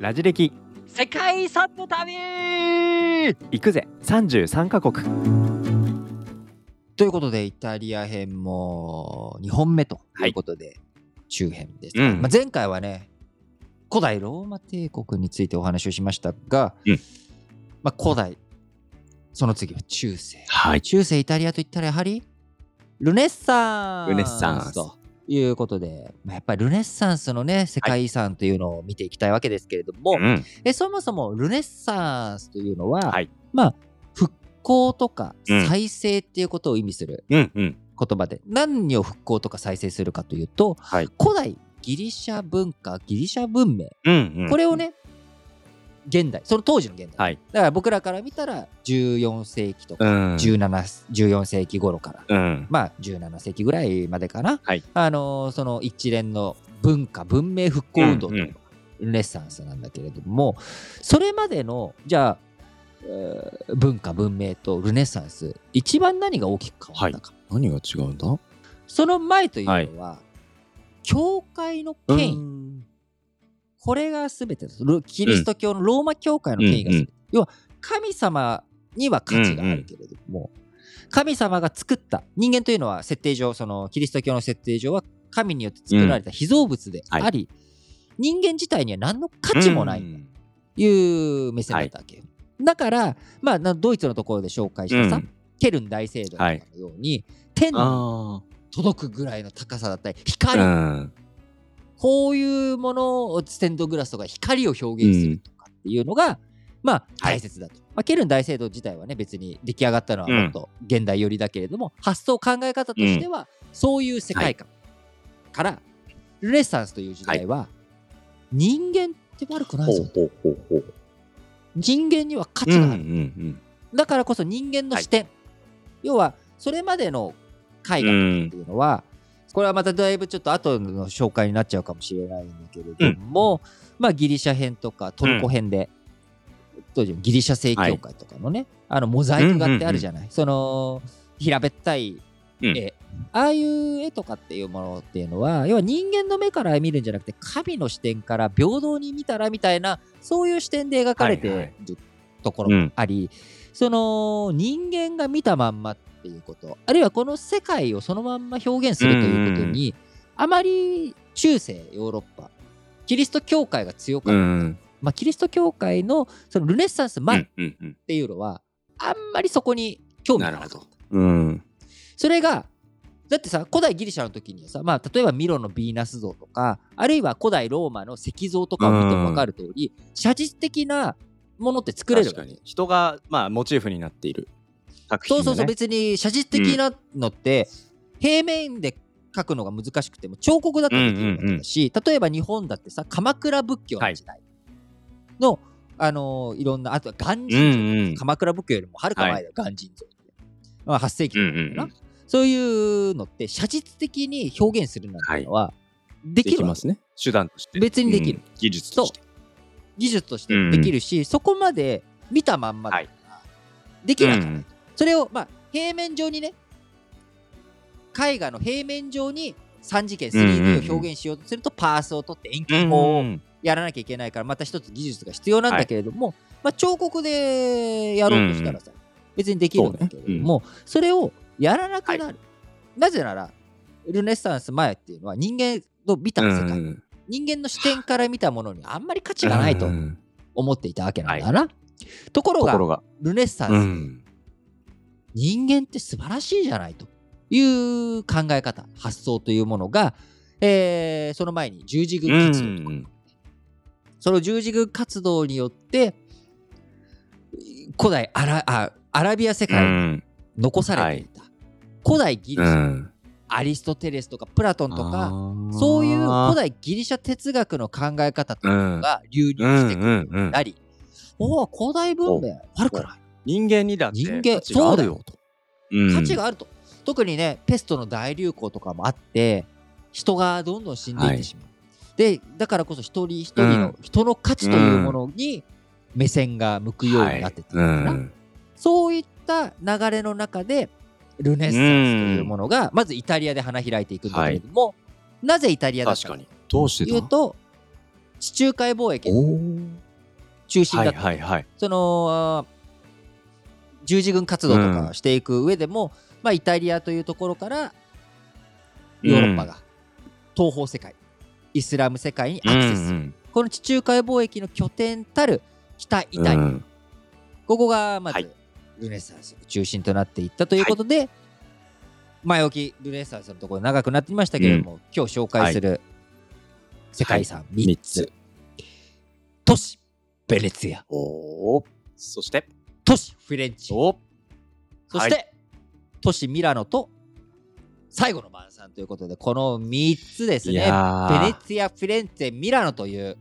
ラジ歴。世界遺産の旅。行くぜ。33カ国。ということでイタリア編も2本目ということで、中編です、うん。まあ、前回はね古代ローマ帝国についてお話をしましたが、うん。まあ、古代その次は中世。はい。中世イタリアといったらやはりルネッサンス。ルネッサンス。ということで、まあ、やっぱりルネッサンスのね世界遺産というのを見ていきたいわけですけれども、うん。えそもそもルネッサンスというのは、はい。まあ復興とかうん。再生っていうことを意味するうんうん。言葉で、何を復興とか再生するかというとはい。古代ギリシャ文化ギリシャ文明うんうん。これをね、現代その当時の現代、はい。だから僕らから見たら14世紀とか、うん。17 14世紀頃からうん。まあ17世紀ぐらいまでかな、はい。あのーその一連の文化文明復興運動というのがうん。ルネッサンスなんだけれどもそれまでのじゃあ、えー文化文明とルネッサンス一番何が大きく変わったか、何が違うんだ？その前というのは、教会の権威、うんこれが全てです。ルキリスト教のローマ教会の権威が全て、うん要は神様には価値があるけれども、神様が作った人間というのは設定上そのキリスト教の設定上は神によって作られた被造物であり、人間自体には何の価値もないうんという目線だったわけよ、だから、まあ、なドイツのところで紹介したさ、うん。ケルン大聖堂のように、天にあ届くぐらいの高さだったりあ光、うんこういうものをステンドグラスとか光を表現するとかっていうのが、まあはい。大切だと。まあ、ケルン大聖堂自体はね別に出来上がったのはもっと現代寄りだけれども、発想考え方としてはそういう世界観から、ルネッサンスという時代は、人間って悪くないぞ。人間には価うんうんう値がある。ん。だからこそ人間の視点、要はそれまでの絵画うんっていうのは、これはまただいぶちょっと後の紹介になっちゃうかもしれないんだけれども、まあギリシャ編とかトルコ編で、当時のギリシャ正教会とかのね、あのモザイク画ってあるじゃない、その平べったい絵、ああいう絵とかっていうものっていうのは要は人間の目から見るんじゃなくて神の視点から平等に見たらみたいなそういう視点で描かれてはいはい。るところもあり、その人間が見たまんまっていうこと。あるいはこの世界をそのまんま表現するということに、あまり中世ヨーロッパキリスト教会が強かった、うん。まあ、キリスト教会のそのルネッサンス前っていうのは、あんまりそこに興味がなかった。なるほど。うん。それがだってさ古代ギリシャの時にはさ、まあ、例えばミロのヴィーナス像とかあるいは古代ローマの石像とかを見ても分かる通り写実的なものって作れるわけ。確かに。人がまあモチーフになっている作品そうそうそう別に写実的なのって平面で描くのが難しくても彫刻だったらできるわけだし、例えば日本だってさ鎌倉仏教の時代の、あのーいろんなあとは鑑真像、うんうん。鎌倉仏教よりもはるか前だよ、鑑真像って、まあ、8世紀うんとかかな、うんそういうのって写実的に表現するなんてい。うのはできる手段として。別にできる。うん。技術として。技術としてできるし、そこまで見たまんまだからできなかった、うんそれをまあ平面上にね絵画の平面上に3次元 3D を表現しようとするとパースを取って遠近法をやらなきゃいけないからまた一つ技術が必要なんだけれども、まあ、彫刻でやろうとしたらさ、別にできるんだけれどもそ,、れをやらなくなる、なぜならルネッサンス前っていうのは人間の見た世界、うん人間の視点から見たものにあんまり価値がないとうん思っていたわけなんだな。ところがところが。ルネッサンス、うん人間って素晴らしいじゃないという考え方発想というものが、えーその前に十字軍活動とか、その十字軍活動によって古代アラあアラビア世う界にん。残されていた、古代ギリシャ、うん。アリストテレスとかプラトンとかそういう古代ギリシャ哲学の考え方というのが流入してくるようになり、おお古代文明悪くない人間にだって人間価値があるよと。うん。価値があると、特にねペストの大流行とかもあって人がどんどん死んでいってしまう、でだからこそ一人一人の人の価値というものに目線が向くようになってたはのかな、いうん。そういった流れの中でルネッサンスというものがまずイタリアで花開いていくんだけれども、なぜイタリアだったか確かに。どうしてというだと地中海貿易中心だった、はいはい。その十字軍活動とかをしていく上でも、まあ、イタリアというところからヨーロッパが東方世界イスラム世界にアクセス。する、うん。この地中海貿易の拠点たる北イタリア、うん。ここがまず、はい。ルネサンスの中心となっていったということで、前置きルネサンスのところ長くなってきましたけれども、今日紹介する世界遺産3三つ、つ。都市ベネツィア。おお。そして、都市フィレンチ。ェお。そして、は都市ミラノと最後の晩餐ということでこの3つですいねベネツィアフィレンツェミラノという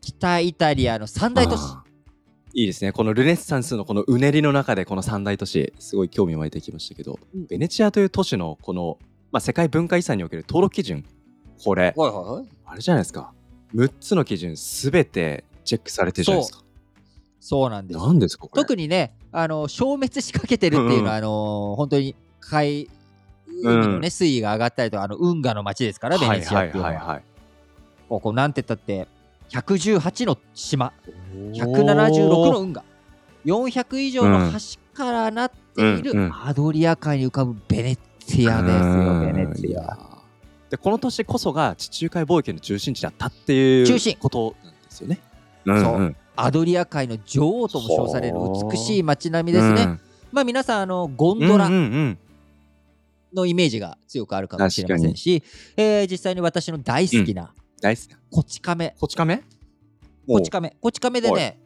北イタリアの三大都市。いいですね。このルネッサンスのこのうねりの中でこの三大都市、すごい興味湧いてきましたけど、うん。ベネチアという都市のこの、まあ、世界文化遺産における登録基準、これ、はいはいはい。あれじゃないですか。6つの基準すべてチェックされてるじゃないですか。そうなんです。なんですか。特にねあの消滅しかけてるっていうのは、うん。あの本当に海海のね、水位が上がったりとかあの運河の町ですからベネチアっていうのは,、はいはいはいはい。ここなんて言ったって118の島。176の運河。400以上の橋からなっているうんうんアドリア海に浮かぶベネツィアですよ、ベネツィア。ア。でこの都市こそが地中海貿易の中心地だったっていう中心。ことなんですよね。そんんアドリア海の女王とも称される美しい街並みですね。う。んまあ皆さんあのゴンドラうんうんうん。のイメージが強くあるかもしれませんし、えー実際に私の大好きな大好きな。こち亀、こち亀？こち亀、こち亀。でね、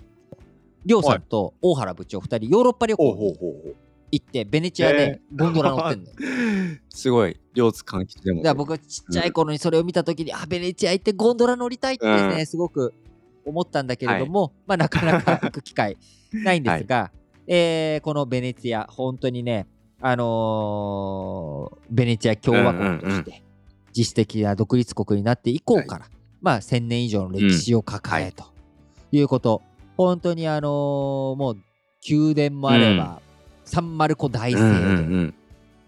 りょうさんと大原部長2人ヨーロッパ旅行。行ってベネチアでゴンドラ乗ってんのよ。すごい、両津換気でも。僕がちっちゃい頃にそれを見た時に、あベネチア行ってゴンドラ乗りたいってね、うん。すごく思ったんだけれども、まあなかなか行く機会ないんですが、えーこのベネチア本当にねあのーベネチア共和国として自主的な独立国になって以降から、まあ1000年以上の歴史を抱えということ、本当にあのーもう宮殿もあれば、サンマルコ大聖うんう堂、んうん。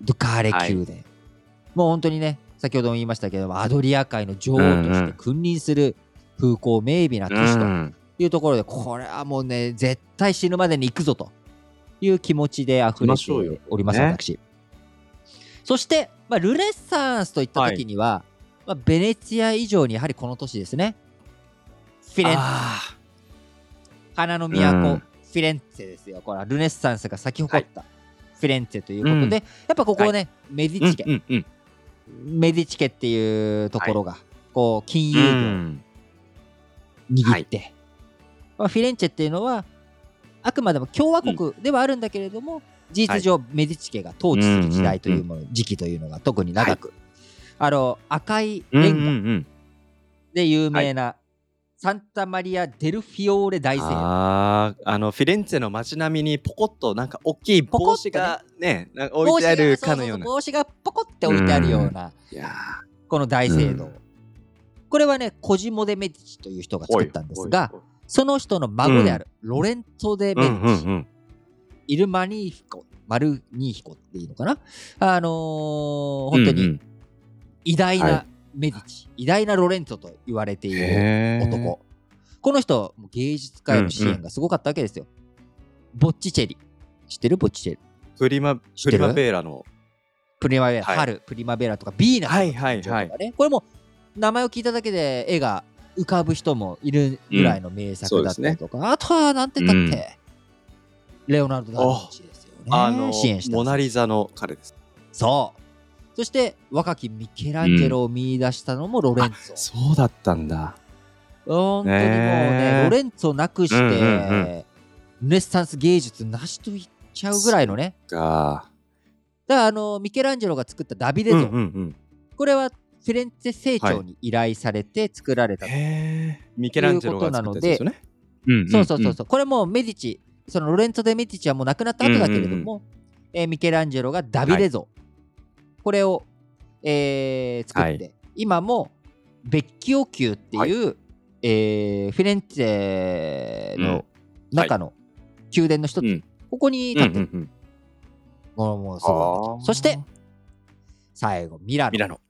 ドゥカーレ宮殿、もう本当にね先ほども言いましたけどアドリア海の女王として君臨する風光明媚な都市とうん。いうところで、これはもうね絶対死ぬまでに行くぞという気持ちで溢れております、ね私。そして、まあ、ルネッサンスといった時には、まあ、ベネツィア以上にやはりこの都市ですね。フィレンツェ。あ花の都、うん。フィレンツェですよ。これはルネッサンスが咲き誇ったフィレンツェということで、うん。やっぱここね、メディーチ家、うんうんメディチ家っていうところが、こう金融う業握って、まあ、フィレンチェっていうのはあくまでも共和国ではあるんだけれども、事実上メディチ家が統治する時代というもの、時期というのが特に長く、あの赤いうんレンガうんうんで有名なサンタマリア・デルフィオーレ大聖。堂あーあのフィレンツェの街並みにポコッとなんか大きい帽子がね。なんか置いてあるかのような。帽子がポコって置いてあるような、いやこの大聖堂、うんこれはねコジモ・デ・メディチという人がー作ったんですがその人の孫であるロレント・デ・メデうんうんィチ、うん。イルマニーフィコ、マルニーフィコっていいのかな？あのー本当にうんうん。偉大はない。メディチ、偉大なロレントと言われている男。この人、芸術家への支援がすごかったわけですよ。ボッチチェリ。知ってる？ボッチチェリ。プリマプリマベーラの。プリマベラ、はい。春、プリマベラとか、ビーナスはいはいはい。とかね。これも名前を聞いただけで絵が浮かぶ人もいるぐらいの名作だったりとか、あとはなんて言ったって、レオナルド・ダ・ヴィンチですよね。あの支援したモナリザの彼です。そう。そして若きミケランジェロを見出したのもロレンツォ。そうだったんだ。本当にもうね、ロレンツォなくして、うんうんうん。ルネッサンス芸術なしと言っちゃうぐらいのね。がだからあのミケランジェロが作ったダビデ像、うんうんうん。これはフィレンツェ正長に依頼されて作られた、へえミケランジェロが作ったやつですよね。そうそうそうそう、これもメディチ、そのロレンツォ・デ・メディチはもう亡くなった後だけれども、えーミケランジェロがダビデ像、これを、えー作って、は今もベッキオ宮っていう、えーフィレンツェの中の宮殿の一つ、うん。ここにうん立ってる、うんうんもうもうすごい。そして最後ミラノ。ミラノ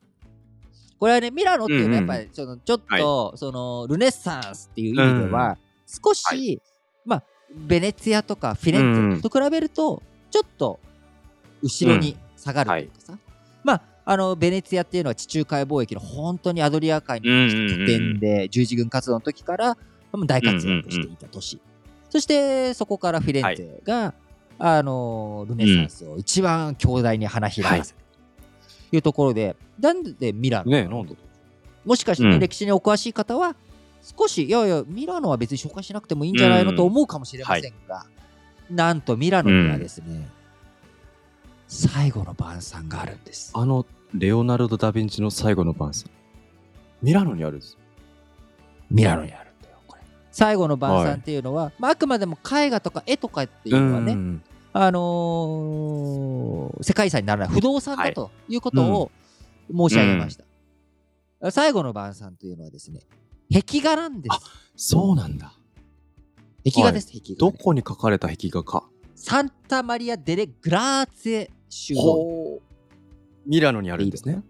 これはね、ミラノっていうのはやっぱうんり、その、ちょっと、その、ルネッサンスっていう意味では、少し、はい。まあ、ベネツィアとかフィレンツェと比べると、ちょっと、後ろに下がるというかさ、まあ、あの、ベネツィアっていうのは地中海貿易の本当にアドリア海に拠点で、十字軍活動の時から、大活躍していた都市。そして、そこからフィレンツェが、あの、ルネサンスを一番強大に花開かせる。というところで、なんでミラノ、ねなんだと。もしかして、うん歴史にお詳しい方は、少し、いやいや、ミラノは別に紹介しなくてもいいんじゃないのと思うかもしれませんが、なんとミラノにはですね、最後の晩餐があるんです。あの、レオナルド・ダ・ヴィンチの最後の晩餐。ミラノにあるんです。ミラノにあるんだよ、これ。最後の晩餐っていうのは、まあ、あくまでも絵画とか絵とかっていうのはね、んあのー世界遺産にならない不動産だということを申し上げました。最後の晩餐というのはですね、壁画なんです。そうなんだ。壁画です、壁画どね、こに書かれた壁画か。サンタマリア・デレ・グラーツェ修道院。ほう。ミラノにあるんですね。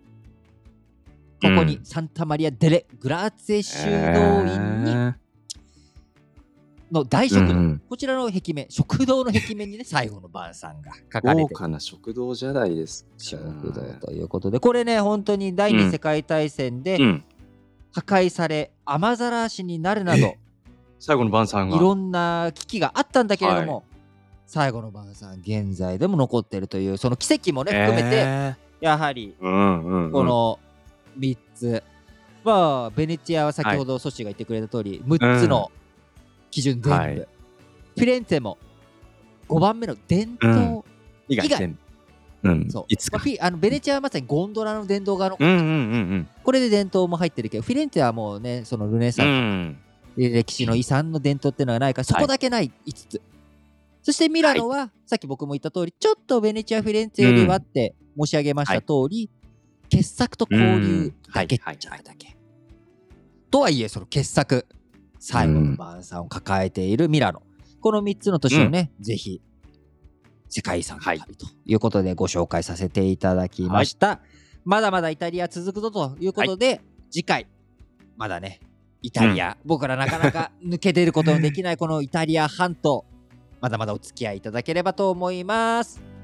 ここにうんサンタマリア・デレ・グラーツェ修道院にへの大食うんうんこちらの壁面、食堂の壁面にね、最後の晩餐が書かれて豪華な食堂じゃないですか。食堂ということで、これね、本当に第二次世界大戦でうん。破壊され、雨ざらしになるなど、最後の晩餐が。いろんな危機があったんだけれども、最後の晩餐、現在でも残っているという、その奇跡もね、含めて、えやはり、ーうんうんうん。この3つ、まあ、ベネチアは先ほどソシが言ってくれた通り、6つの基準全部、はい。フィレンツェも5番目の伝統、以外以外。全部。うん。そう。いつか。まあ。あのベネチアはまさにゴンドラの伝統がの、うんうんうんこれで伝統も入ってるけど、フィレンツェはもうね、そのルネサうん。うンス、ん。歴史の遺産の伝統っていうのがないから、そこだけない5つ。そしてミラノは、さっき僕も言った通り、ちょっとベネチア、フィレンツェよりはって申し上げました通り、傑作と交流だけ。うんじゃないだけ。とはいえ、その傑作、最後の晩餐を抱えているミラノ。この3つの都市をね、ぜひ、世界遺産の旅ということでご紹介させていただきました。まだまだイタリア続くぞということで、次回、まだね、イタリア、僕らなかなか抜け出ることのできないこのイタリア半島、まだまだお付き合いいただければと思います。